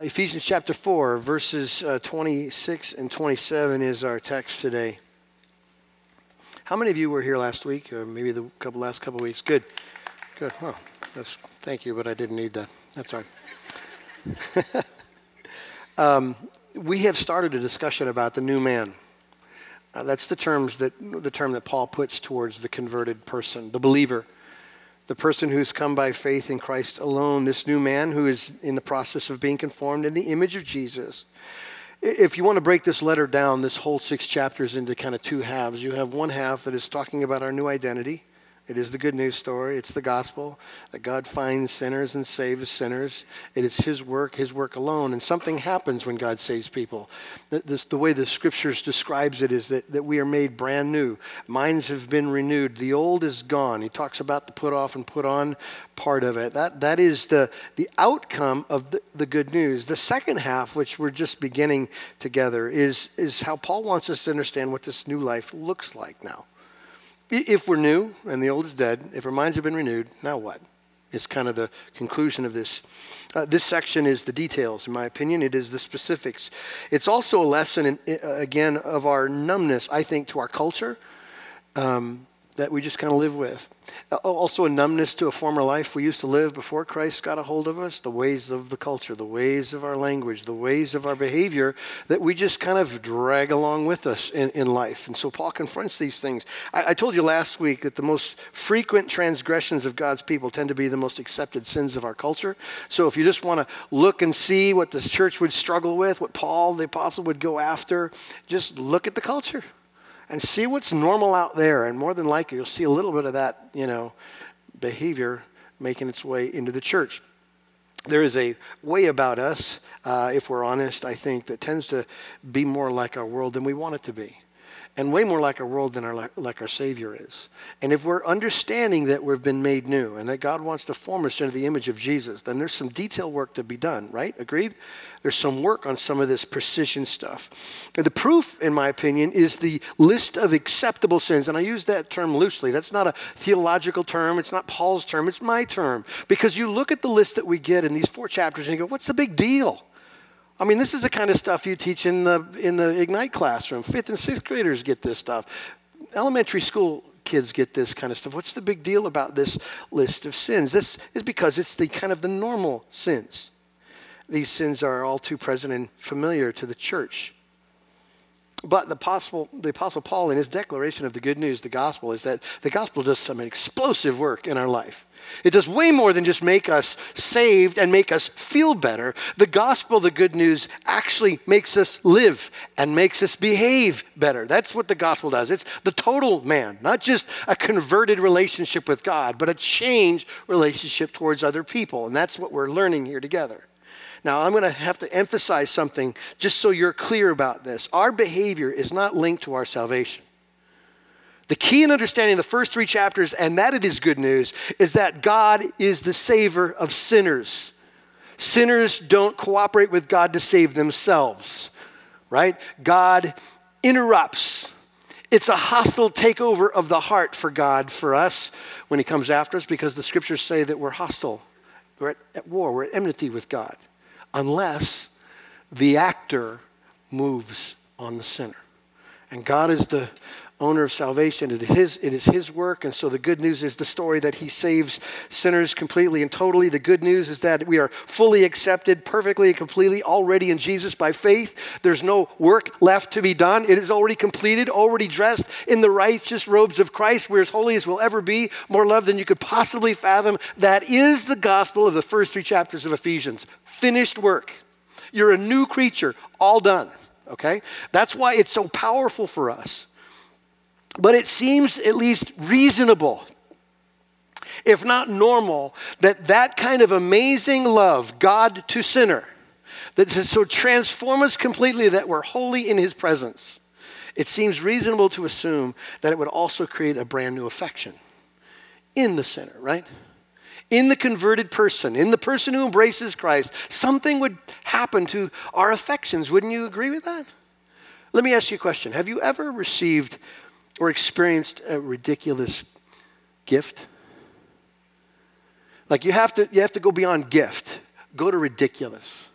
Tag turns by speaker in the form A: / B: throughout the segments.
A: Ephesians chapter 4, verses uh, 26 and 27 is our text today. How many of you were here last week, or maybe the couple last couple weeks? Good, good. Oh, that's thank you, but I didn't need that. That's all right. um, we have started a discussion about the new man. Uh, that's the terms that the term that Paul puts towards the converted person, the believer the person who's come by faith in Christ alone, this new man who is in the process of being conformed in the image of Jesus. If you want to break this letter down, this whole six chapters into kind of two halves, you have one half that is talking about our new identity. It is the good news story. It's the gospel that God finds sinners and saves sinners. It is His work, His work alone. And something happens when God saves people. This, the way the scriptures describes it is that, that we are made brand new. Minds have been renewed. The old is gone. He talks about the put off and put on part of it. That, that is the, the outcome of the, the good news. The second half, which we're just beginning together, is, is how Paul wants us to understand what this new life looks like now. If we're new and the old is dead, if our minds have been renewed, now what? It's kind of the conclusion of this. Uh, this section is the details, in my opinion. It is the specifics. It's also a lesson, in, again, of our numbness, I think, to our culture. Um, that we just kind of live with. Also, a numbness to a former life we used to live before Christ got a hold of us, the ways of the culture, the ways of our language, the ways of our behavior that we just kind of drag along with us in, in life. And so Paul confronts these things. I, I told you last week that the most frequent transgressions of God's people tend to be the most accepted sins of our culture. So if you just want to look and see what the church would struggle with, what Paul the apostle would go after, just look at the culture and see what's normal out there. And more than likely, you'll see a little bit of that, you know, behavior making its way into the church. There is a way about us, uh, if we're honest, I think, that tends to be more like our world than we want it to be and way more like our world than our, like our Savior is. And if we're understanding that we've been made new and that God wants to form us into the image of Jesus, then there's some detail work to be done, right? Agreed? There's some work on some of this precision stuff. And the proof, in my opinion, is the list of acceptable sins. And I use that term loosely. That's not a theological term, it's not Paul's term, it's my term. Because you look at the list that we get in these four chapters and you go, what's the big deal? I mean, this is the kind of stuff you teach in the, in the Ignite classroom. Fifth and sixth graders get this stuff. Elementary school kids get this kind of stuff. What's the big deal about this list of sins? This is because it's the kind of the normal sins. These sins are all too present and familiar to the church. But the apostle, the apostle Paul, in his declaration of the good news, the gospel, is that the gospel does some explosive work in our life. It does way more than just make us saved and make us feel better. The gospel, the good news, actually makes us live and makes us behave better. That's what the gospel does. It's the total man, not just a converted relationship with God, but a changed relationship towards other people. And that's what we're learning here together. Now, I'm going to have to emphasize something just so you're clear about this. Our behavior is not linked to our salvation. The key in understanding the first three chapters, and that it is good news, is that God is the saver of sinners. Sinners don't cooperate with God to save themselves, right? God interrupts. It's a hostile takeover of the heart for God, for us, when He comes after us, because the scriptures say that we're hostile. We're at, war, we're at enmity with God, unless the actor moves on the sinner. And God is the owner of salvation. It is, his, it is his work. And so the good news is the story that he saves sinners completely and totally. The good news is that we are fully accepted, perfectly and completely already in Jesus by faith. There's no work left to be done. It is already completed, already dressed in the righteous robes of Christ. We're as holy as we'll ever be, more love than you could possibly fathom. That is the gospel of the first three chapters of Ephesians. Finished work. You're a new creature, all done. Okay? That's why it's so powerful for us. But it seems at least reasonable, if not normal, that that kind of amazing love, God to sinner, that so transform us completely that we're holy in his presence, it seems reasonable to assume that it would also create a brand new affection in the sinner, right? In the converted person, in the person who embraces Christ, something would happen to our affections. Wouldn't you agree with that? Let me ask you a question. Have you ever received or experienced a ridiculous gift? Like you have to you have to go beyond gift. Go to ridiculous.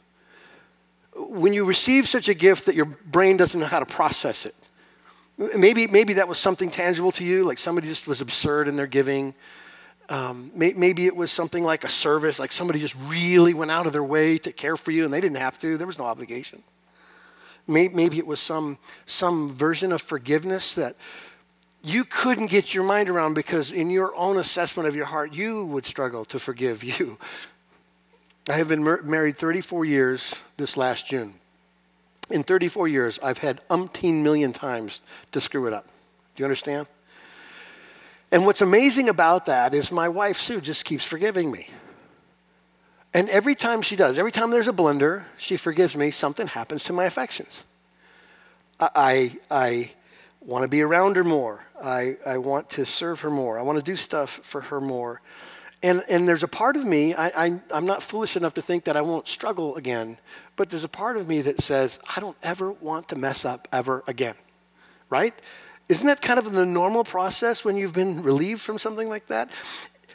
A: when you receive such a gift that your brain doesn't know how to process it. Maybe, maybe that was something tangible to you, like somebody just was absurd in their giving. Um, may, maybe it was something like a service, like somebody just really went out of their way to care for you and they didn't have to, there was no obligation. Maybe, maybe it was some, some version of forgiveness that you couldn't get your mind around because, in your own assessment of your heart, you would struggle to forgive you. I have been mar- married 34 years this last June. In 34 years, I've had umpteen million times to screw it up. Do you understand? And what's amazing about that is my wife, Sue, just keeps forgiving me. And every time she does, every time there's a blunder, she forgives me, something happens to my affections. I, I, I want to be around her more. I, I want to serve her more. I want to do stuff for her more. And, and there's a part of me, I, I, I'm not foolish enough to think that I won't struggle again, but there's a part of me that says, I don't ever want to mess up ever again, right? Isn't that kind of the normal process when you've been relieved from something like that?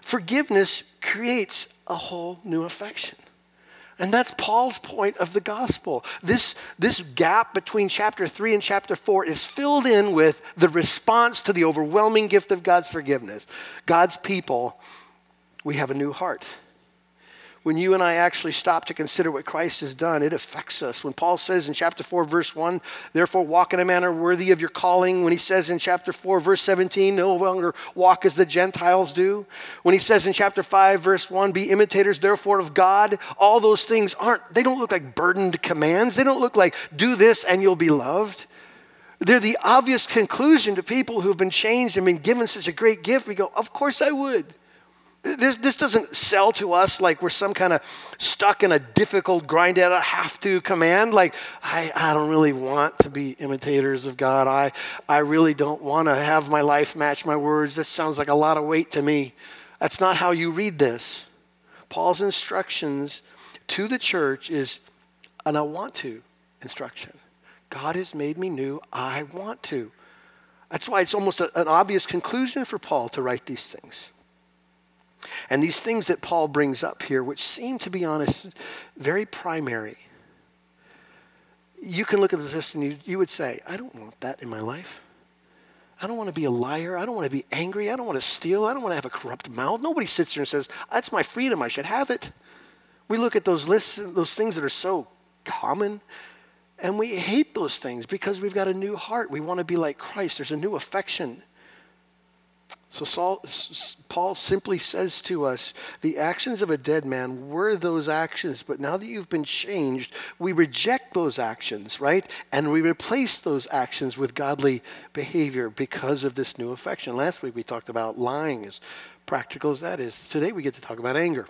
A: Forgiveness creates a whole new affection. And that's Paul's point of the gospel. This, this gap between chapter 3 and chapter 4 is filled in with the response to the overwhelming gift of God's forgiveness. God's people, we have a new heart when you and I actually stop to consider what Christ has done, it affects us. When Paul says in chapter 4, verse 1, therefore walk in a manner worthy of your calling, when he says in chapter 4, verse 17, no longer walk as the Gentiles do, when he says in chapter 5, verse 1, be imitators therefore of God, all those things aren't, they don't look like burdened commands. They don't look like do this and you'll be loved. They're the obvious conclusion to people who've been changed and been given such a great gift. We go, of course I would. This, this doesn't sell to us like we're some kind of stuck in a difficult, grind out, have to command. Like, I, I don't really want to be imitators of God. I, I really don't want to have my life match my words. This sounds like a lot of weight to me. That's not how you read this. Paul's instructions to the church is an I want to instruction. God has made me new. I want to. That's why it's almost a, an obvious conclusion for Paul to write these things. And these things that Paul brings up here, which seem to be honest, very primary, you can look at this list and you, you would say, I don't want that in my life. I don't want to be a liar. I don't want to be angry. I don't want to steal. I don't want to have a corrupt mouth. Nobody sits there and says, That's my freedom. I should have it. We look at those lists, those things that are so common, and we hate those things because we've got a new heart. We want to be like Christ. There's a new affection. So Saul, Paul simply says to us, the actions of a dead man were those actions, but now that you've been changed, we reject those actions, right? And we replace those actions with godly behavior because of this new affection. Last week we talked about lying, as practical as that is. Today we get to talk about anger.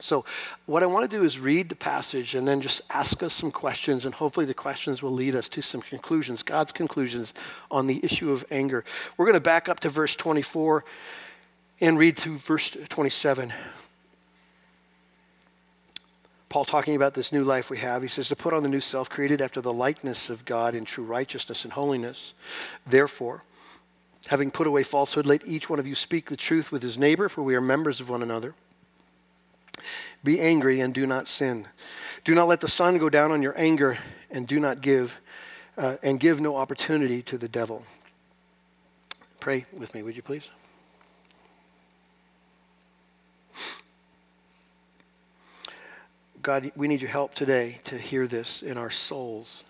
A: So, what I want to do is read the passage and then just ask us some questions, and hopefully, the questions will lead us to some conclusions, God's conclusions on the issue of anger. We're going to back up to verse 24 and read to verse 27. Paul talking about this new life we have, he says, to put on the new self created after the likeness of God in true righteousness and holiness. Therefore, having put away falsehood, let each one of you speak the truth with his neighbor, for we are members of one another. Be angry and do not sin. Do not let the sun go down on your anger and do not give uh, and give no opportunity to the devil. Pray with me, would you please? God, we need your help today to hear this in our souls.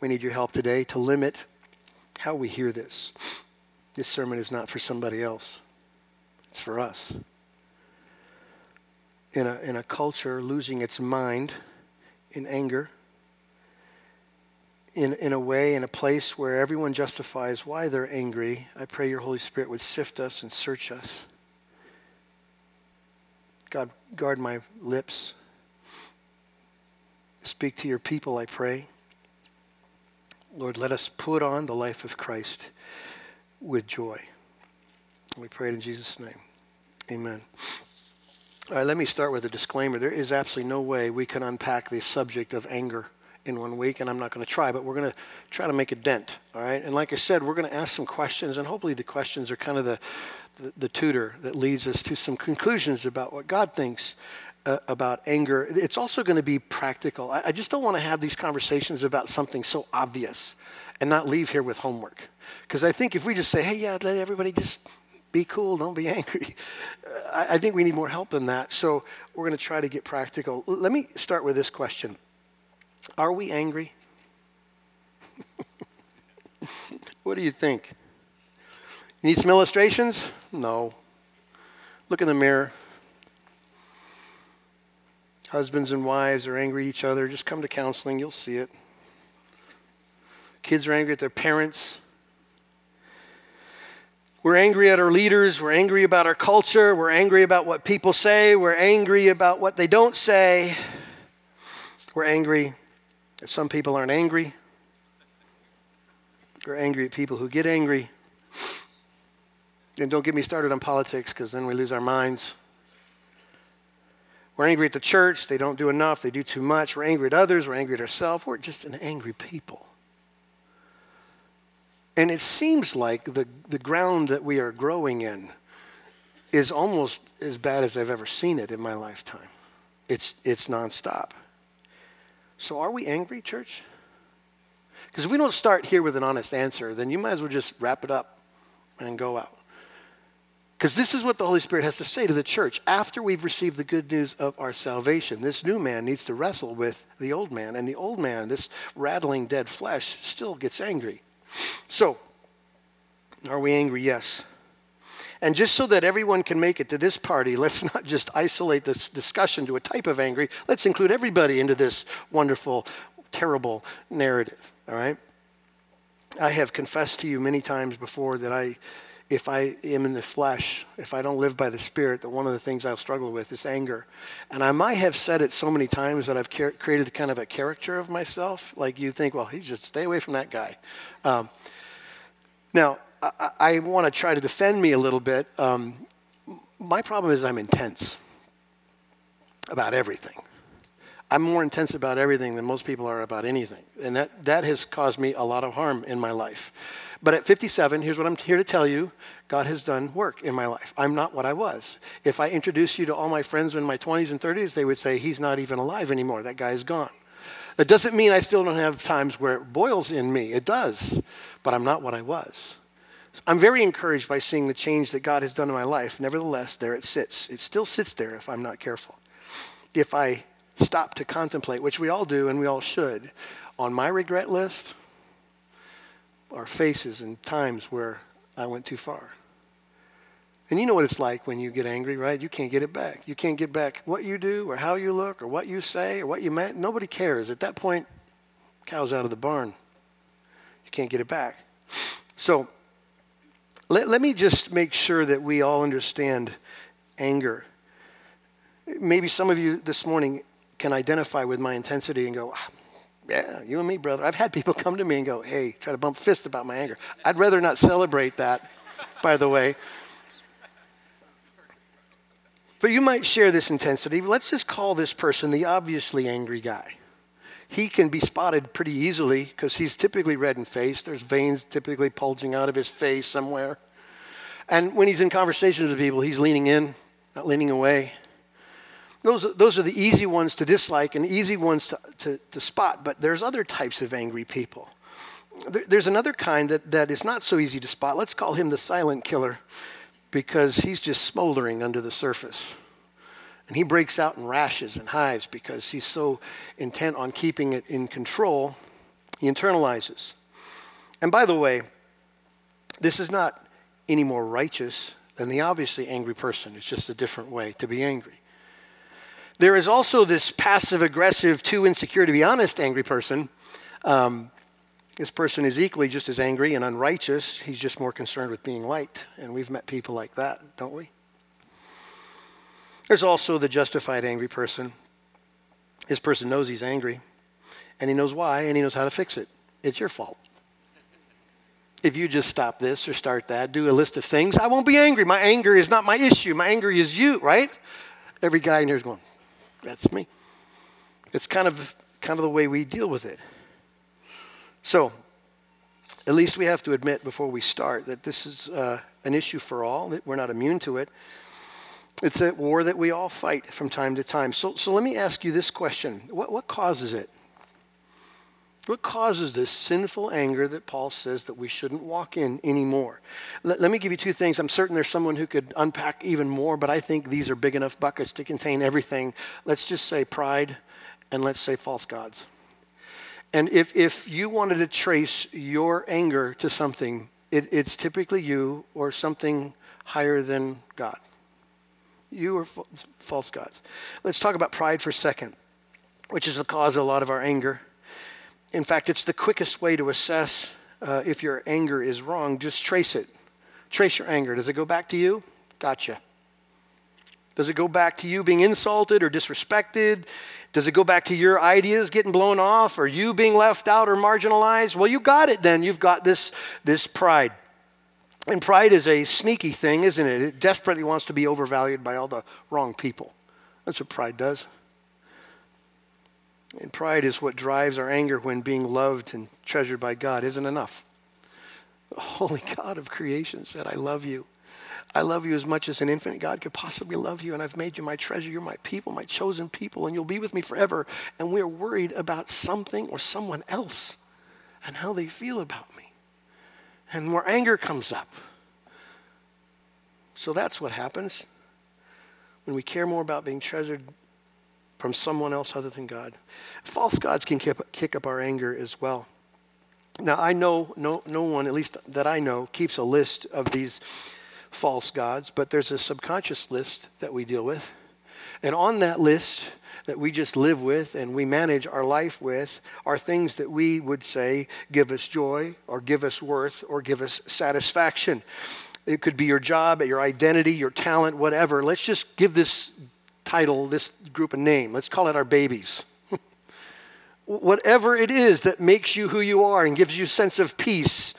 A: We need your help today to limit how we hear this. This sermon is not for somebody else, it's for us in a, in a culture losing its mind in anger, in, in a way, in a place where everyone justifies why they're angry, I pray your Holy Spirit would sift us and search us. God, guard my lips. Speak to your people, I pray. Lord, let us put on the life of Christ with joy. We pray it in Jesus' name. Amen. All right, let me start with a disclaimer. There is absolutely no way we can unpack the subject of anger in one week, and I'm not going to try, but we're going to try to make a dent. All right, and like I said, we're going to ask some questions, and hopefully the questions are kind of the, the, the tutor that leads us to some conclusions about what God thinks uh, about anger. It's also going to be practical. I, I just don't want to have these conversations about something so obvious and not leave here with homework. Because I think if we just say, hey, yeah, let everybody just be cool, don't be angry, I, think we need more help than that. So we're going to try to get practical. Let me start with this question Are we angry? what do you think? You need some illustrations? No. Look in the mirror. Husbands and wives are angry at each other. Just come to counseling, you'll see it. Kids are angry at their parents. We're angry at our leaders. We're angry about our culture. We're angry about what people say. We're angry about what they don't say. We're angry that some people aren't angry. We're angry at people who get angry. And don't get me started on politics because then we lose our minds. We're angry at the church. They don't do enough. They do too much. We're angry at others. We're angry at ourselves. We're just an angry people. And it seems like the, the ground that we are growing in is almost as bad as I've ever seen it in my lifetime. It's, it's nonstop. So, are we angry, church? Because if we don't start here with an honest answer, then you might as well just wrap it up and go out. Because this is what the Holy Spirit has to say to the church. After we've received the good news of our salvation, this new man needs to wrestle with the old man. And the old man, this rattling dead flesh, still gets angry. So, are we angry? Yes. And just so that everyone can make it to this party, let's not just isolate this discussion to a type of angry. Let's include everybody into this wonderful, terrible narrative. All right? I have confessed to you many times before that I if I am in the flesh, if I don't live by the Spirit, that one of the things I'll struggle with is anger. And I might have said it so many times that I've car- created kind of a caricature of myself. Like you think, well, he's just stay away from that guy. Um, now, I, I want to try to defend me a little bit. Um, my problem is I'm intense about everything. I'm more intense about everything than most people are about anything. And that, that has caused me a lot of harm in my life. But at 57, here's what I'm here to tell you God has done work in my life. I'm not what I was. If I introduce you to all my friends in my 20s and 30s, they would say, He's not even alive anymore. That guy's gone. That doesn't mean I still don't have times where it boils in me. It does. But I'm not what I was. I'm very encouraged by seeing the change that God has done in my life. Nevertheless, there it sits. It still sits there if I'm not careful. If I stop to contemplate, which we all do and we all should, on my regret list, our faces and times where I went too far. And you know what it's like when you get angry, right? You can't get it back. You can't get back what you do or how you look or what you say or what you meant. Nobody cares. At that point, cow's out of the barn. You can't get it back. So let, let me just make sure that we all understand anger. Maybe some of you this morning can identify with my intensity and go, ah, yeah, you and me, brother. I've had people come to me and go, hey, try to bump fist about my anger. I'd rather not celebrate that, by the way. But you might share this intensity. Let's just call this person the obviously angry guy. He can be spotted pretty easily because he's typically red in face. There's veins typically bulging out of his face somewhere. And when he's in conversations with people, he's leaning in, not leaning away. Those, those are the easy ones to dislike and easy ones to, to, to spot, but there's other types of angry people. There, there's another kind that, that is not so easy to spot. Let's call him the silent killer because he's just smoldering under the surface. And he breaks out in rashes and hives because he's so intent on keeping it in control, he internalizes. And by the way, this is not any more righteous than the obviously angry person. It's just a different way to be angry. There is also this passive aggressive, too insecure to be honest, angry person. Um, this person is equally just as angry and unrighteous. He's just more concerned with being liked. And we've met people like that, don't we? There's also the justified angry person. This person knows he's angry, and he knows why, and he knows how to fix it. It's your fault. If you just stop this or start that, do a list of things, I won't be angry. My anger is not my issue. My anger is you, right? Every guy in here is going, that's me. It's kind of kind of the way we deal with it. So, at least we have to admit before we start that this is uh, an issue for all. That we're not immune to it. It's a war that we all fight from time to time. So, so let me ask you this question what, what causes it? What causes this sinful anger that Paul says that we shouldn't walk in anymore? Let, let, me give you two things. I'm certain there's someone who could unpack even more, but I think these are big enough buckets to contain everything. Let's just say pride and let's say false gods. And if, if you wanted to trace your anger to something, it, it's typically you or something higher than God. You or false gods. Let's talk about pride for a second, which is the cause of a lot of our anger. In fact, it's the quickest way to assess uh, if your anger is wrong. Just trace it. Trace your anger. Does it go back to you? Gotcha. Does it go back to you being insulted or disrespected? Does it go back to your ideas getting blown off or you being left out or marginalized? Well, you got it then. You've got this, this pride. And pride is a sneaky thing, isn't it? It desperately wants to be overvalued by all the wrong people. That's what pride does. And pride is what drives our anger when being loved and treasured by God isn't enough. The holy God of creation said, I love you. I love you as much as an infinite God could possibly love you, and I've made you my treasure. You're my people, my chosen people, and you'll be with me forever. And we're worried about something or someone else and how they feel about me. And more anger comes up. So that's what happens when we care more about being treasured from someone else other than God. False gods can kick up our anger as well. Now, I know no, no one, at least that I know, keeps a list of these false gods, but there's a subconscious list that we deal with. And on that list that we just live with and we manage our life with are things that we would say give us joy or give us worth or give us satisfaction. It could be your job, your identity, your talent, whatever. Let's just give this title this group a name. Let's call it our babies. Whatever it is that makes you who you are and gives you a sense of peace,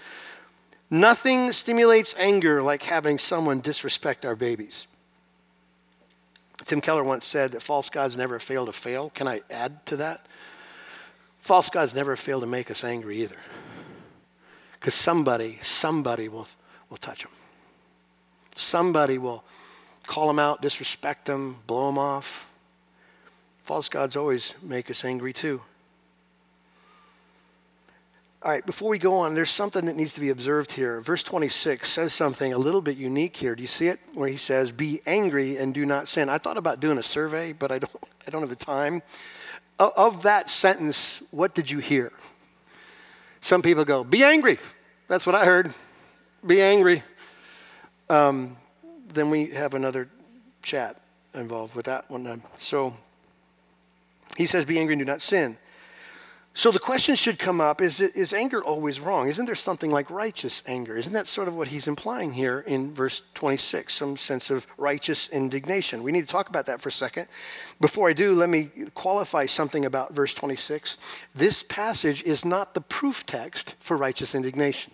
A: nothing stimulates anger like having someone disrespect our babies. Tim Keller once said that false gods never fail to fail. Can I add to that? False gods never fail to make us angry either. Because somebody, somebody will, will touch them. Somebody will call them out, disrespect them, blow them off. False gods always make us angry too. All right, before we go on, there's something that needs to be observed here. Verse 26 says something a little bit unique here. Do you see it? Where he says, "Be angry and do not sin." I thought about doing a survey, but I don't. I don't have the time. Of that sentence, what did you hear? Some people go, "Be angry." That's what I heard. Be angry. Um, then we have another chat involved with that one. So he says, Be angry and do not sin. So the question should come up is, is anger always wrong? Isn't there something like righteous anger? Isn't that sort of what he's implying here in verse 26, some sense of righteous indignation? We need to talk about that for a second. Before I do, let me qualify something about verse 26. This passage is not the proof text for righteous indignation.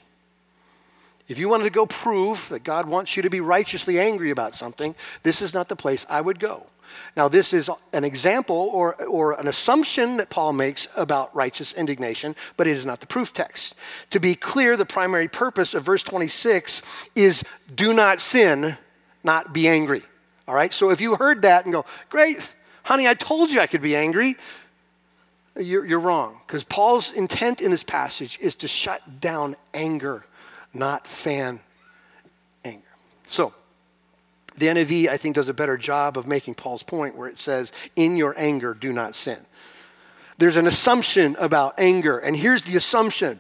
A: If you wanted to go prove that God wants you to be righteously angry about something, this is not the place I would go. Now, this is an example or, or an assumption that Paul makes about righteous indignation, but it is not the proof text. To be clear, the primary purpose of verse 26 is do not sin, not be angry. All right? So if you heard that and go, great, honey, I told you I could be angry, you're, you're wrong. Because Paul's intent in this passage is to shut down anger not fan anger. So, the NIV, I think, does a better job of making Paul's point where it says, In your anger, do not sin. There's an assumption about anger, and here's the assumption.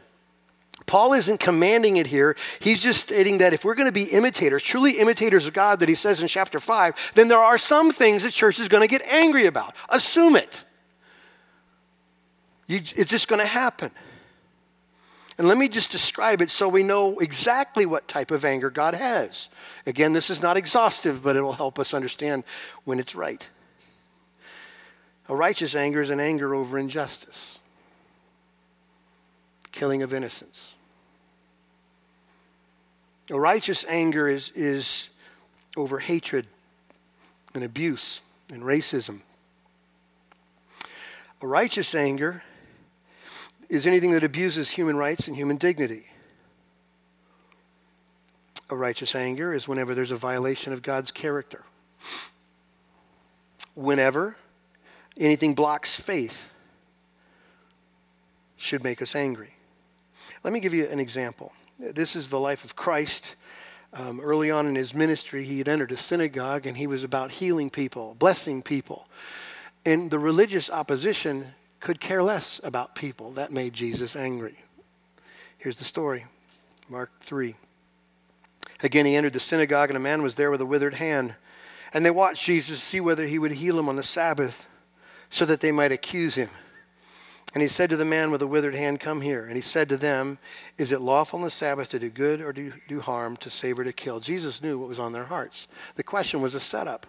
A: Paul isn't commanding it here. He's just stating that if we're going to be imitators, truly imitators of God, that he says in chapter 5, then there are some things that church is going to get angry about. Assume it. You, it's just going to happen. And let me just describe it so we know exactly what type of anger God has. Again, this is not exhaustive, but it will help us understand when it's right. A righteous anger is an anger over injustice, killing of innocence. A righteous anger is, is over hatred and abuse and racism. A righteous anger is anything that abuses human rights and human dignity. A righteous anger is whenever there's a violation of God's character. whenever anything blocks faith should make us angry. Let me give you an example. This is the life of Christ. Um, early on in his ministry, he had entered a synagogue and he was about healing people, blessing people. And the religious opposition could care less about people. That made Jesus angry. Here's the story Mark 3. Again, he entered the synagogue, and a man was there with a withered hand. And they watched Jesus to see whether he would heal him on the Sabbath so that they might accuse him. And he said to the man with the withered hand, Come here. And he said to them, Is it lawful on the Sabbath to do good or to do harm, to save or to kill? Jesus knew what was on their hearts. The question was a setup.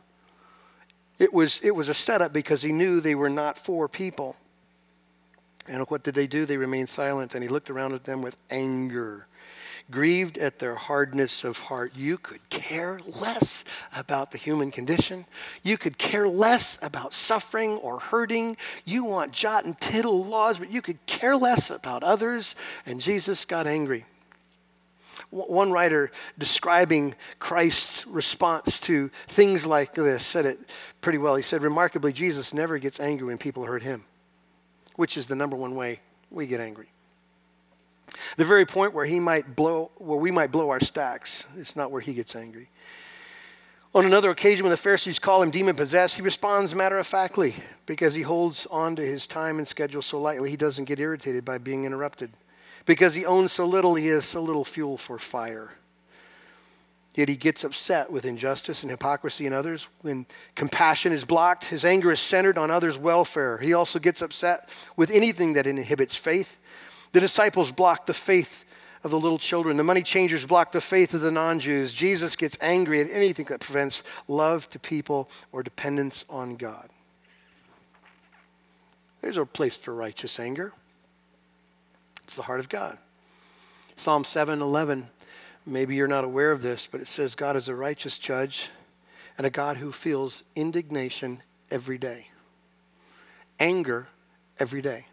A: It was, it was a setup because he knew they were not for people. And what did they do? They remained silent, and he looked around at them with anger grieved at their hardness of heart. You could care less about the human condition. You could care less about suffering or hurting. You want jot and tittle laws, but you could care less about others. And Jesus got angry. One writer describing Christ's response to things like this said it pretty well. He said, Remarkably, Jesus never gets angry when people hurt him, which is the number one way we get angry. The very point where he might blow, where we might blow our stacks, it's not where he gets angry. On another occasion, when the Pharisees call him demon possessed, he responds matter of factly because he holds on to his time and schedule so lightly, he doesn't get irritated by being interrupted. Because he owns so little, he has so little fuel for fire. Yet he gets upset with injustice and hypocrisy in others. When compassion is blocked, his anger is centered on others' welfare. He also gets upset with anything that inhibits faith the disciples block the faith of the little children. The money changers block the faith of the non Jews. Jesus gets angry at anything that prevents love to people or dependence on God. There's a place for righteous anger. It's the heart of God. Psalm 7:11. Maybe you're not aware of this, but it says God is a righteous judge and a God who feels indignation every day. Anger every day.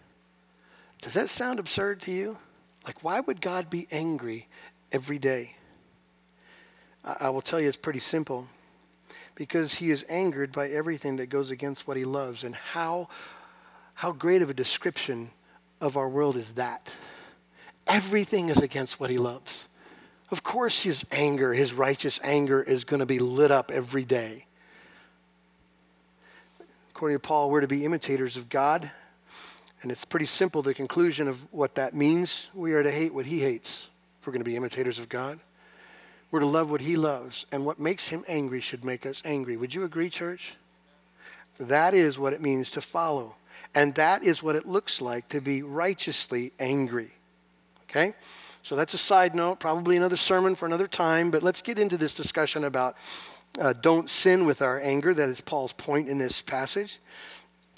A: Does that sound absurd to you? Like, why would God be angry every day? I, I will tell you it's pretty simple. Because he is angered by everything that goes against what he loves. And how, how great of a description of our world is that? Everything is against what he loves. Of course, his anger, his righteous anger, is going to be lit up every day. According to Paul, we're to be imitators of God and it's pretty simple, the conclusion of what that means. We are to hate what he hates if we're going to be imitators of God. We're to love what he loves, and what makes him angry should make us angry. Would you agree, church? That is what it means to follow. And that is what it looks like to be righteously angry. Okay? So that's a side note, probably another sermon for another time, but let's get into this discussion about uh, don't sin with our anger. That is Paul's point in this passage.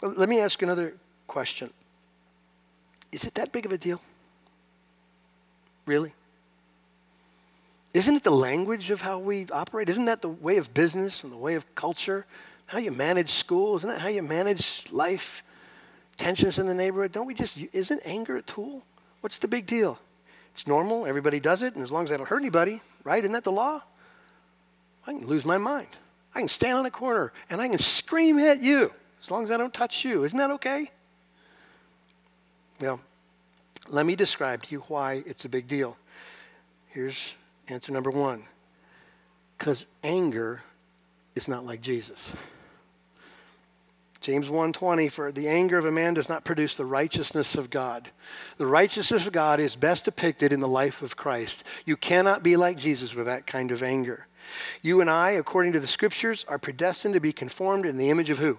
A: Let me ask another question is it that big of a deal? Really? Isn't it the language of how we operate? Isn't that the way of business and the way of culture? How you manage school? Isn't that how you manage life? Tensions in the neighborhood? Don't we just, isn't anger a tool? What's the big deal? It's normal, everybody does it, and as long as I don't hurt anybody, right? Isn't that the law? I can lose my mind. I can stand on a corner and I can scream at you as long as I don't touch you. Isn't that okay? Well, let me describe to you why it's a big deal. Here's answer number one because anger is not like Jesus. James 1:20 for the anger of a man does not produce the righteousness of God. The righteousness of God is best depicted in the life of Christ. You cannot be like Jesus with that kind of anger. You and I, according to the scriptures, are predestined to be conformed in the image of who?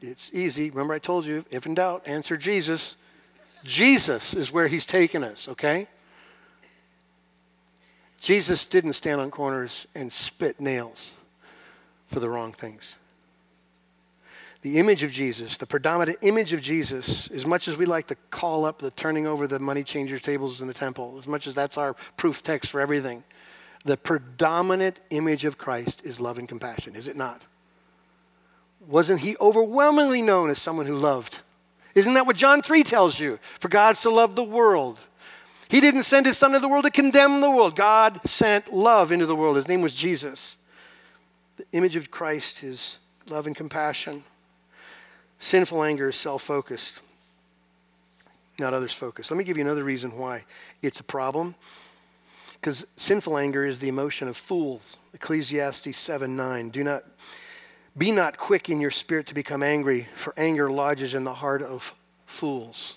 A: It's easy. Remember, I told you, if in doubt, answer Jesus. Jesus is where he's taken us, okay? Jesus didn't stand on corners and spit nails for the wrong things. The image of Jesus, the predominant image of Jesus, as much as we like to call up the turning over the money changer tables in the temple, as much as that's our proof text for everything, the predominant image of Christ is love and compassion, is it not? wasn't he overwhelmingly known as someone who loved? Isn't that what John 3 tells you? For God so loved the world. He didn't send his son to the world to condemn the world. God sent love into the world. His name was Jesus. The image of Christ is love and compassion. Sinful anger is self focused, not others focused. Let me give you another reason why it's a problem. Because sinful anger is the emotion of fools. Ecclesiastes 7 9. Do not be not quick in your spirit to become angry, for anger lodges in the heart of fools.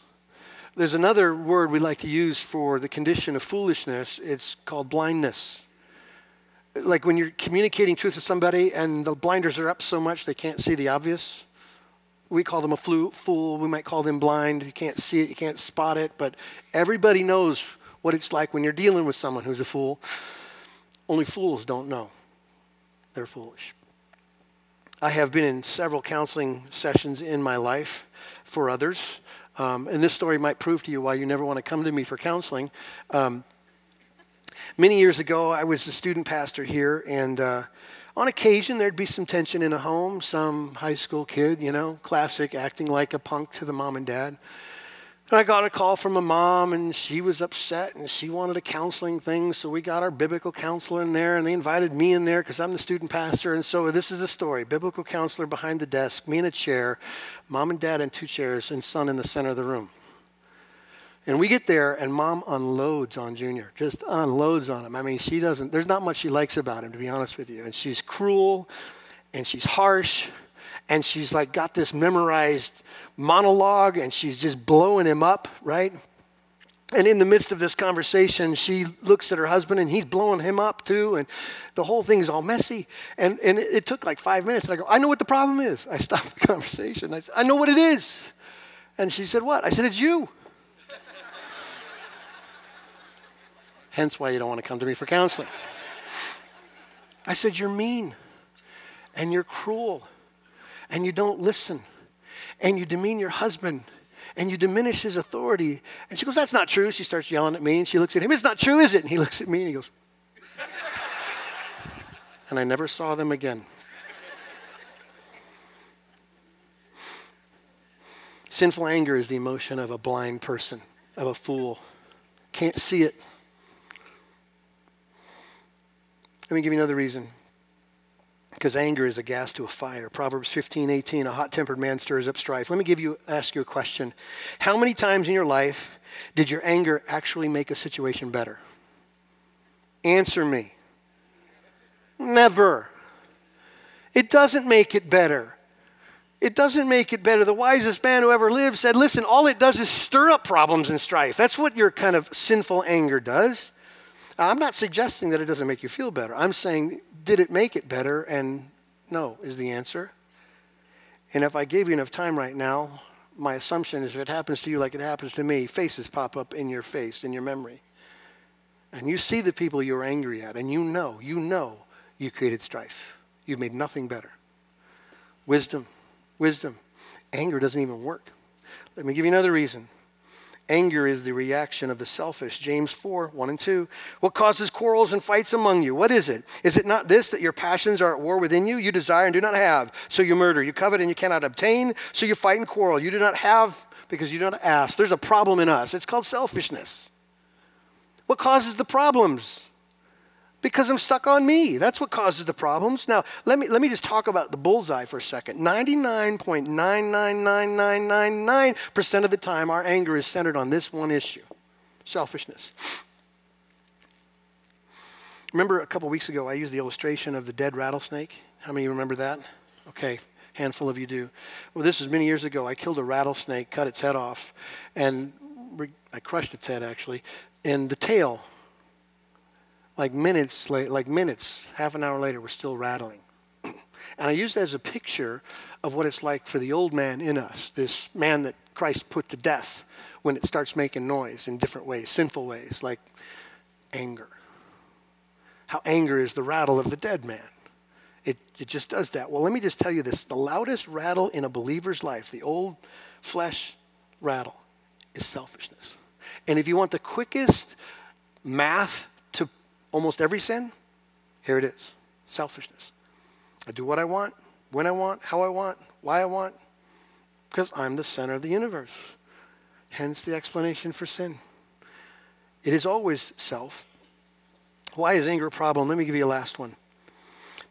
A: There's another word we like to use for the condition of foolishness. It's called blindness. Like when you're communicating truth to somebody and the blinders are up so much they can't see the obvious. We call them a fool. We might call them blind. You can't see it, you can't spot it, but everybody knows what it's like when you're dealing with someone who's a fool. Only fools don't know. They're foolish. I have been in several counseling sessions in my life for others. Um, and this story might prove to you why you never want to come to me for counseling. Um, many years ago, I was a student pastor here, and uh, on occasion there'd be some tension in a home. Some high school kid, you know, classic, acting like a punk to the mom and dad. And I got a call from a mom, and she was upset, and she wanted a counseling thing. So we got our biblical counselor in there, and they invited me in there because I'm the student pastor. And so this is the story: biblical counselor behind the desk, me in a chair, mom and dad in two chairs, and son in the center of the room. And we get there, and mom unloads on Junior, just unloads on him. I mean, she doesn't. There's not much she likes about him, to be honest with you. And she's cruel, and she's harsh, and she's like got this memorized monologue and she's just blowing him up, right? And in the midst of this conversation, she looks at her husband and he's blowing him up too. And the whole thing is all messy. And, and it, it took like five minutes. And I go, I know what the problem is. I stopped the conversation. I said, I know what it is. And she said, What? I said, It's you. Hence why you don't want to come to me for counseling. I said, You're mean and you're cruel and you don't listen and you demean your husband and you diminish his authority. And she goes, That's not true. She starts yelling at me and she looks at him, It's not true, is it? And he looks at me and he goes, And I never saw them again. Sinful anger is the emotion of a blind person, of a fool. Can't see it. Let me give you another reason because anger is a gas to a fire. Proverbs 15, 18, a hot tempered man stirs up strife. Let me give you, ask you a question. How many times in your life did your anger actually make a situation better? Answer me. Never. It doesn't make it better. It doesn't make it better. The wisest man who ever lived said, listen, all it does is stir up problems and strife. That's what your kind of sinful anger does. I'm not suggesting that it doesn't make you feel better. I'm saying did it make it better? And no is the answer. And if I gave you enough time right now, my assumption is if it happens to you like it happens to me, faces pop up in your face, in your memory. And you see the people you're angry at, and you know, you know you created strife. You've made nothing better. Wisdom, wisdom. Anger doesn't even work. Let me give you another reason. Anger is the reaction of the selfish. James 4 1 and 2. What causes quarrels and fights among you? What is it? Is it not this that your passions are at war within you? You desire and do not have, so you murder. You covet and you cannot obtain, so you fight and quarrel. You do not have because you do not ask. There's a problem in us. It's called selfishness. What causes the problems? Because I'm stuck on me. That's what causes the problems. Now, let me, let me just talk about the bullseye for a second. 99.999999% of the time, our anger is centered on this one issue selfishness. Remember a couple weeks ago, I used the illustration of the dead rattlesnake? How many remember that? Okay, handful of you do. Well, this was many years ago. I killed a rattlesnake, cut its head off, and I crushed its head actually, and the tail like minutes like minutes, half an hour later, we're still rattling. and I use that as a picture of what it's like for the old man in us, this man that Christ put to death when it starts making noise in different ways, sinful ways, like anger. How anger is the rattle of the dead man. It, it just does that. Well, let me just tell you this the loudest rattle in a believer's life, the old flesh rattle, is selfishness. And if you want the quickest math almost every sin, here it is selfishness. I do what I want, when I want, how I want, why I want, because I'm the center of the universe. Hence the explanation for sin. It is always self. Why is anger a problem? Let me give you a last one.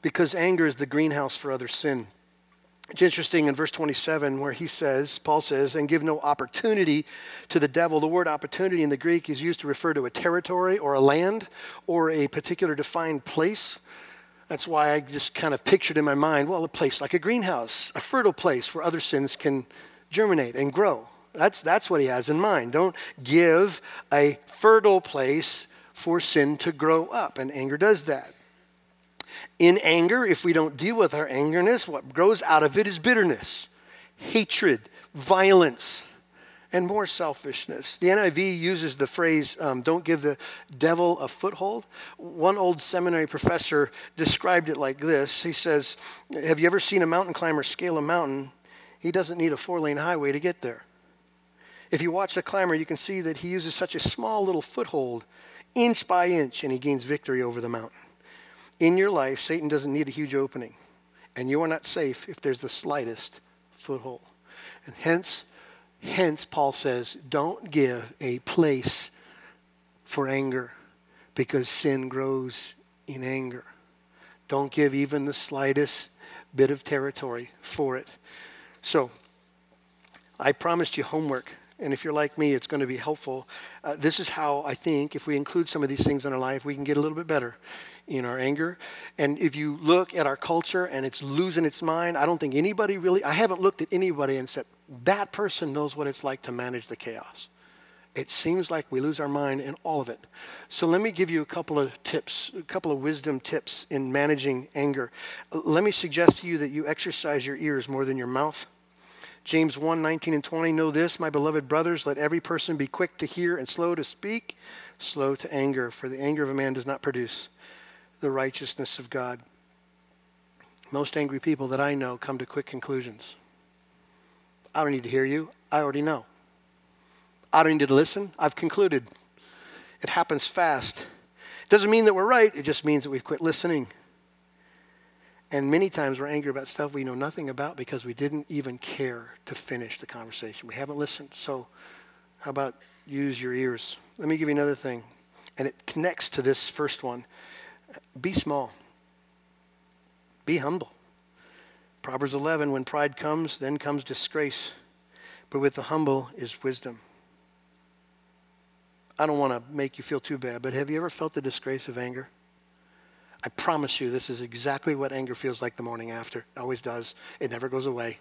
A: Because anger is the greenhouse for other sin. It's interesting in verse 27 where he says, Paul says, and give no opportunity to the devil. The word opportunity in the Greek is used to refer to a territory or a land or a particular defined place. That's why I just kind of pictured in my mind, well, a place like a greenhouse, a fertile place where other sins can germinate and grow. That's, that's what he has in mind. Don't give a fertile place for sin to grow up, and anger does that. In anger, if we don't deal with our angerness, what grows out of it is bitterness, hatred, violence, and more selfishness. The NIV uses the phrase, um, don't give the devil a foothold. One old seminary professor described it like this He says, Have you ever seen a mountain climber scale a mountain? He doesn't need a four lane highway to get there. If you watch the climber, you can see that he uses such a small little foothold, inch by inch, and he gains victory over the mountain. In your life, Satan doesn't need a huge opening, and you are not safe if there's the slightest foothold. And hence, hence Paul says, don't give a place for anger because sin grows in anger. Don't give even the slightest bit of territory for it. So, I promised you homework, and if you're like me, it's going to be helpful. Uh, this is how I think if we include some of these things in our life, we can get a little bit better in our anger. And if you look at our culture and it's losing its mind, I don't think anybody really, I haven't looked at anybody and said, that person knows what it's like to manage the chaos. It seems like we lose our mind in all of it. So let me give you a couple of tips, a couple of wisdom tips in managing anger. Let me suggest to you that you exercise your ears more than your mouth. James 1 19 and 20 know this, my beloved brothers, let every person be quick to hear and slow to speak, slow to anger, for the anger of a man does not produce the righteousness of God. Most angry people that I know come to quick conclusions. I don't need to hear you. I already know. I don't need to listen. I've concluded. It happens fast. It doesn't mean that we're right, it just means that we've quit listening. And many times we're angry about stuff we know nothing about because we didn't even care to finish the conversation. We haven't listened. So, how about use your ears? Let me give you another thing. And it connects to this first one. Be small. Be humble. Proverbs 11 when pride comes, then comes disgrace. But with the humble is wisdom. I don't want to make you feel too bad, but have you ever felt the disgrace of anger? I promise you, this is exactly what anger feels like the morning after. It always does. It never goes away.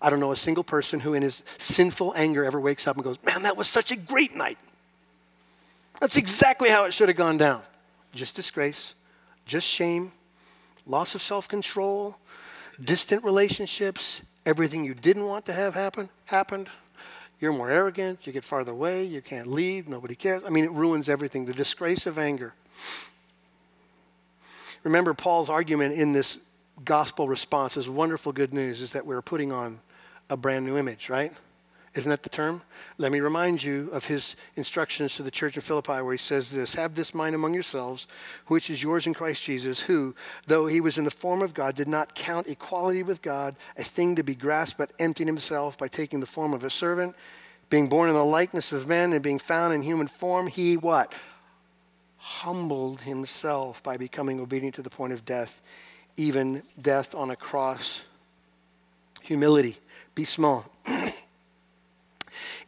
A: I don't know a single person who, in his sinful anger, ever wakes up and goes, Man, that was such a great night. That's exactly how it should have gone down just disgrace, just shame, loss of self control, distant relationships, everything you didn't want to have happen happened. You're more arrogant, you get farther away, you can't lead, nobody cares. I mean, it ruins everything. The disgrace of anger. Remember, Paul's argument in this gospel response is wonderful good news is that we're putting on a brand new image, right? Isn't that the term? Let me remind you of his instructions to the church in Philippi, where he says this Have this mind among yourselves, which is yours in Christ Jesus, who, though he was in the form of God, did not count equality with God a thing to be grasped, but emptied himself by taking the form of a servant. Being born in the likeness of men and being found in human form, he what? Humbled himself by becoming obedient to the point of death, even death on a cross. Humility. Be small.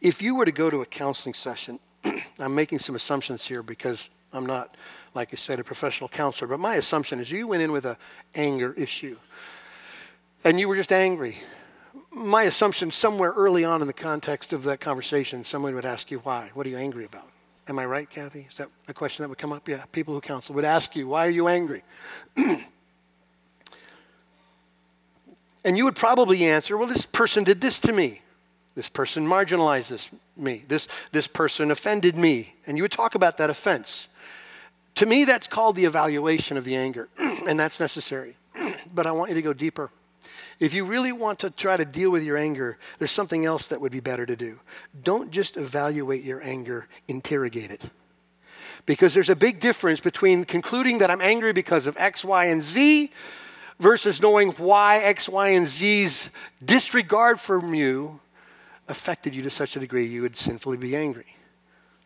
A: If you were to go to a counseling session, I'm making some assumptions here because I'm not, like I said, a professional counselor, but my assumption is you went in with an anger issue and you were just angry. My assumption, somewhere early on in the context of that conversation, someone would ask you, Why? What are you angry about? Am I right, Kathy? Is that a question that would come up? Yeah, people who counsel would ask you, Why are you angry? and you would probably answer, Well, this person did this to me. This person marginalized this, me. This, this person offended me. And you would talk about that offense. To me, that's called the evaluation of the anger, and that's necessary. but I want you to go deeper. If you really want to try to deal with your anger, there's something else that would be better to do. Don't just evaluate your anger, interrogate it. Because there's a big difference between concluding that I'm angry because of X, Y, and Z versus knowing why X, Y, and Z's disregard from you affected you to such a degree you would sinfully be angry.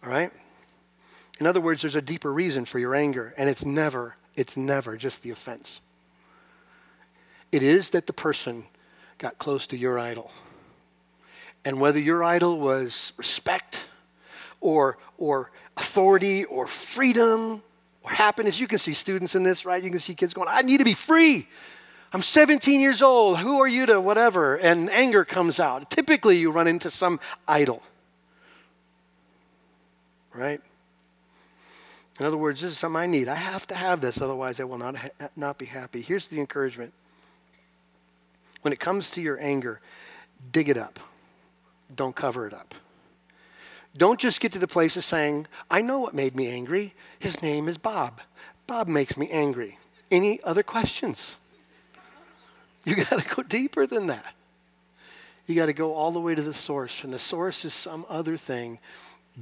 A: All right? In other words, there's a deeper reason for your anger, and it's never, it's never just the offense. It is that the person got close to your idol. And whether your idol was respect or, or authority or freedom or happiness, you can see students in this, right? You can see kids going, I need to be free. I'm 17 years old. Who are you to whatever? And anger comes out. Typically, you run into some idol, right? In other words, this is something I need. I have to have this, otherwise, I will not, ha- not be happy. Here's the encouragement when it comes to your anger, dig it up, don't cover it up. Don't just get to the place of saying, I know what made me angry. His name is Bob. Bob makes me angry. Any other questions? You got to go deeper than that. You got to go all the way to the source, and the source is some other thing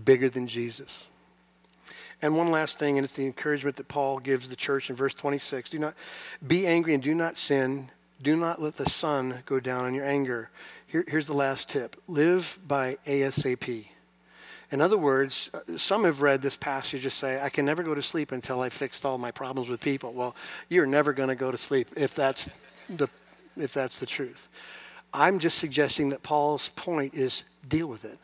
A: bigger than Jesus. And one last thing, and it's the encouragement that Paul gives the church in verse 26 do not be angry and do not sin. Do not let the sun go down on your anger. Here, here's the last tip live by ASAP. In other words, some have read this passage just say, I can never go to sleep until I fixed all my problems with people. Well, you're never going to go to sleep if that's the, if that's the truth. I'm just suggesting that Paul's point is deal with it.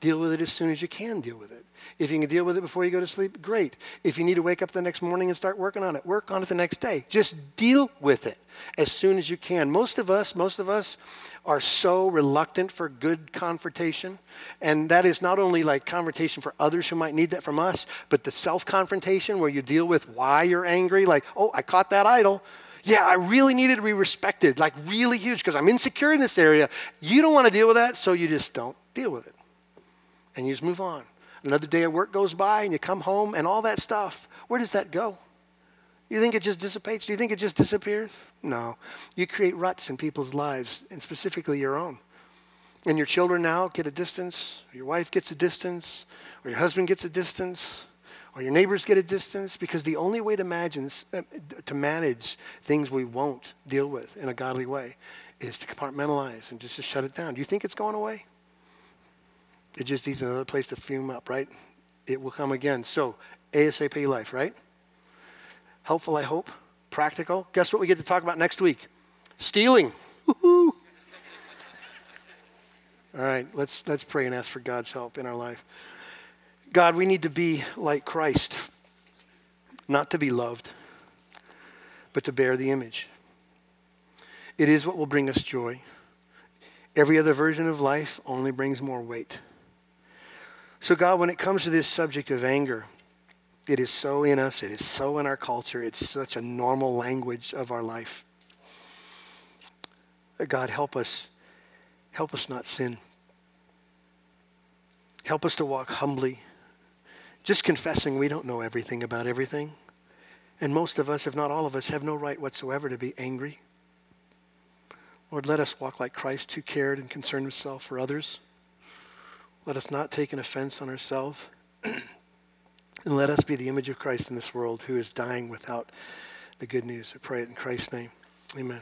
A: Deal with it as soon as you can deal with it. If you can deal with it before you go to sleep, great. If you need to wake up the next morning and start working on it, work on it the next day. Just deal with it as soon as you can. Most of us, most of us are so reluctant for good confrontation. And that is not only like confrontation for others who might need that from us, but the self confrontation where you deal with why you're angry. Like, oh, I caught that idol. Yeah, I really needed to be respected, like really huge, because I'm insecure in this area. You don't want to deal with that, so you just don't deal with it. And you just move on. Another day of work goes by and you come home and all that stuff. Where does that go? You think it just dissipates? Do you think it just disappears? No. You create ruts in people's lives, and specifically your own. And your children now get a distance, your wife gets a distance, or your husband gets a distance, or your neighbors get a distance, because the only way to, imagine, uh, to manage things we won't deal with in a godly way is to compartmentalize and just to shut it down. Do you think it's going away? It just needs another place to fume up, right? It will come again. So, ASAP life, right? Helpful, I hope. Practical. Guess what we get to talk about next week? Stealing. Woo-hoo. All right, let's, let's pray and ask for God's help in our life. God, we need to be like Christ, not to be loved, but to bear the image. It is what will bring us joy. Every other version of life only brings more weight. So, God, when it comes to this subject of anger, it is so in us, it is so in our culture, it's such a normal language of our life. God, help us. Help us not sin. Help us to walk humbly, just confessing we don't know everything about everything. And most of us, if not all of us, have no right whatsoever to be angry. Lord, let us walk like Christ who cared and concerned himself for others. Let us not take an offense on ourselves. and let us be the image of Christ in this world who is dying without the good news. I pray it in Christ's name. Amen.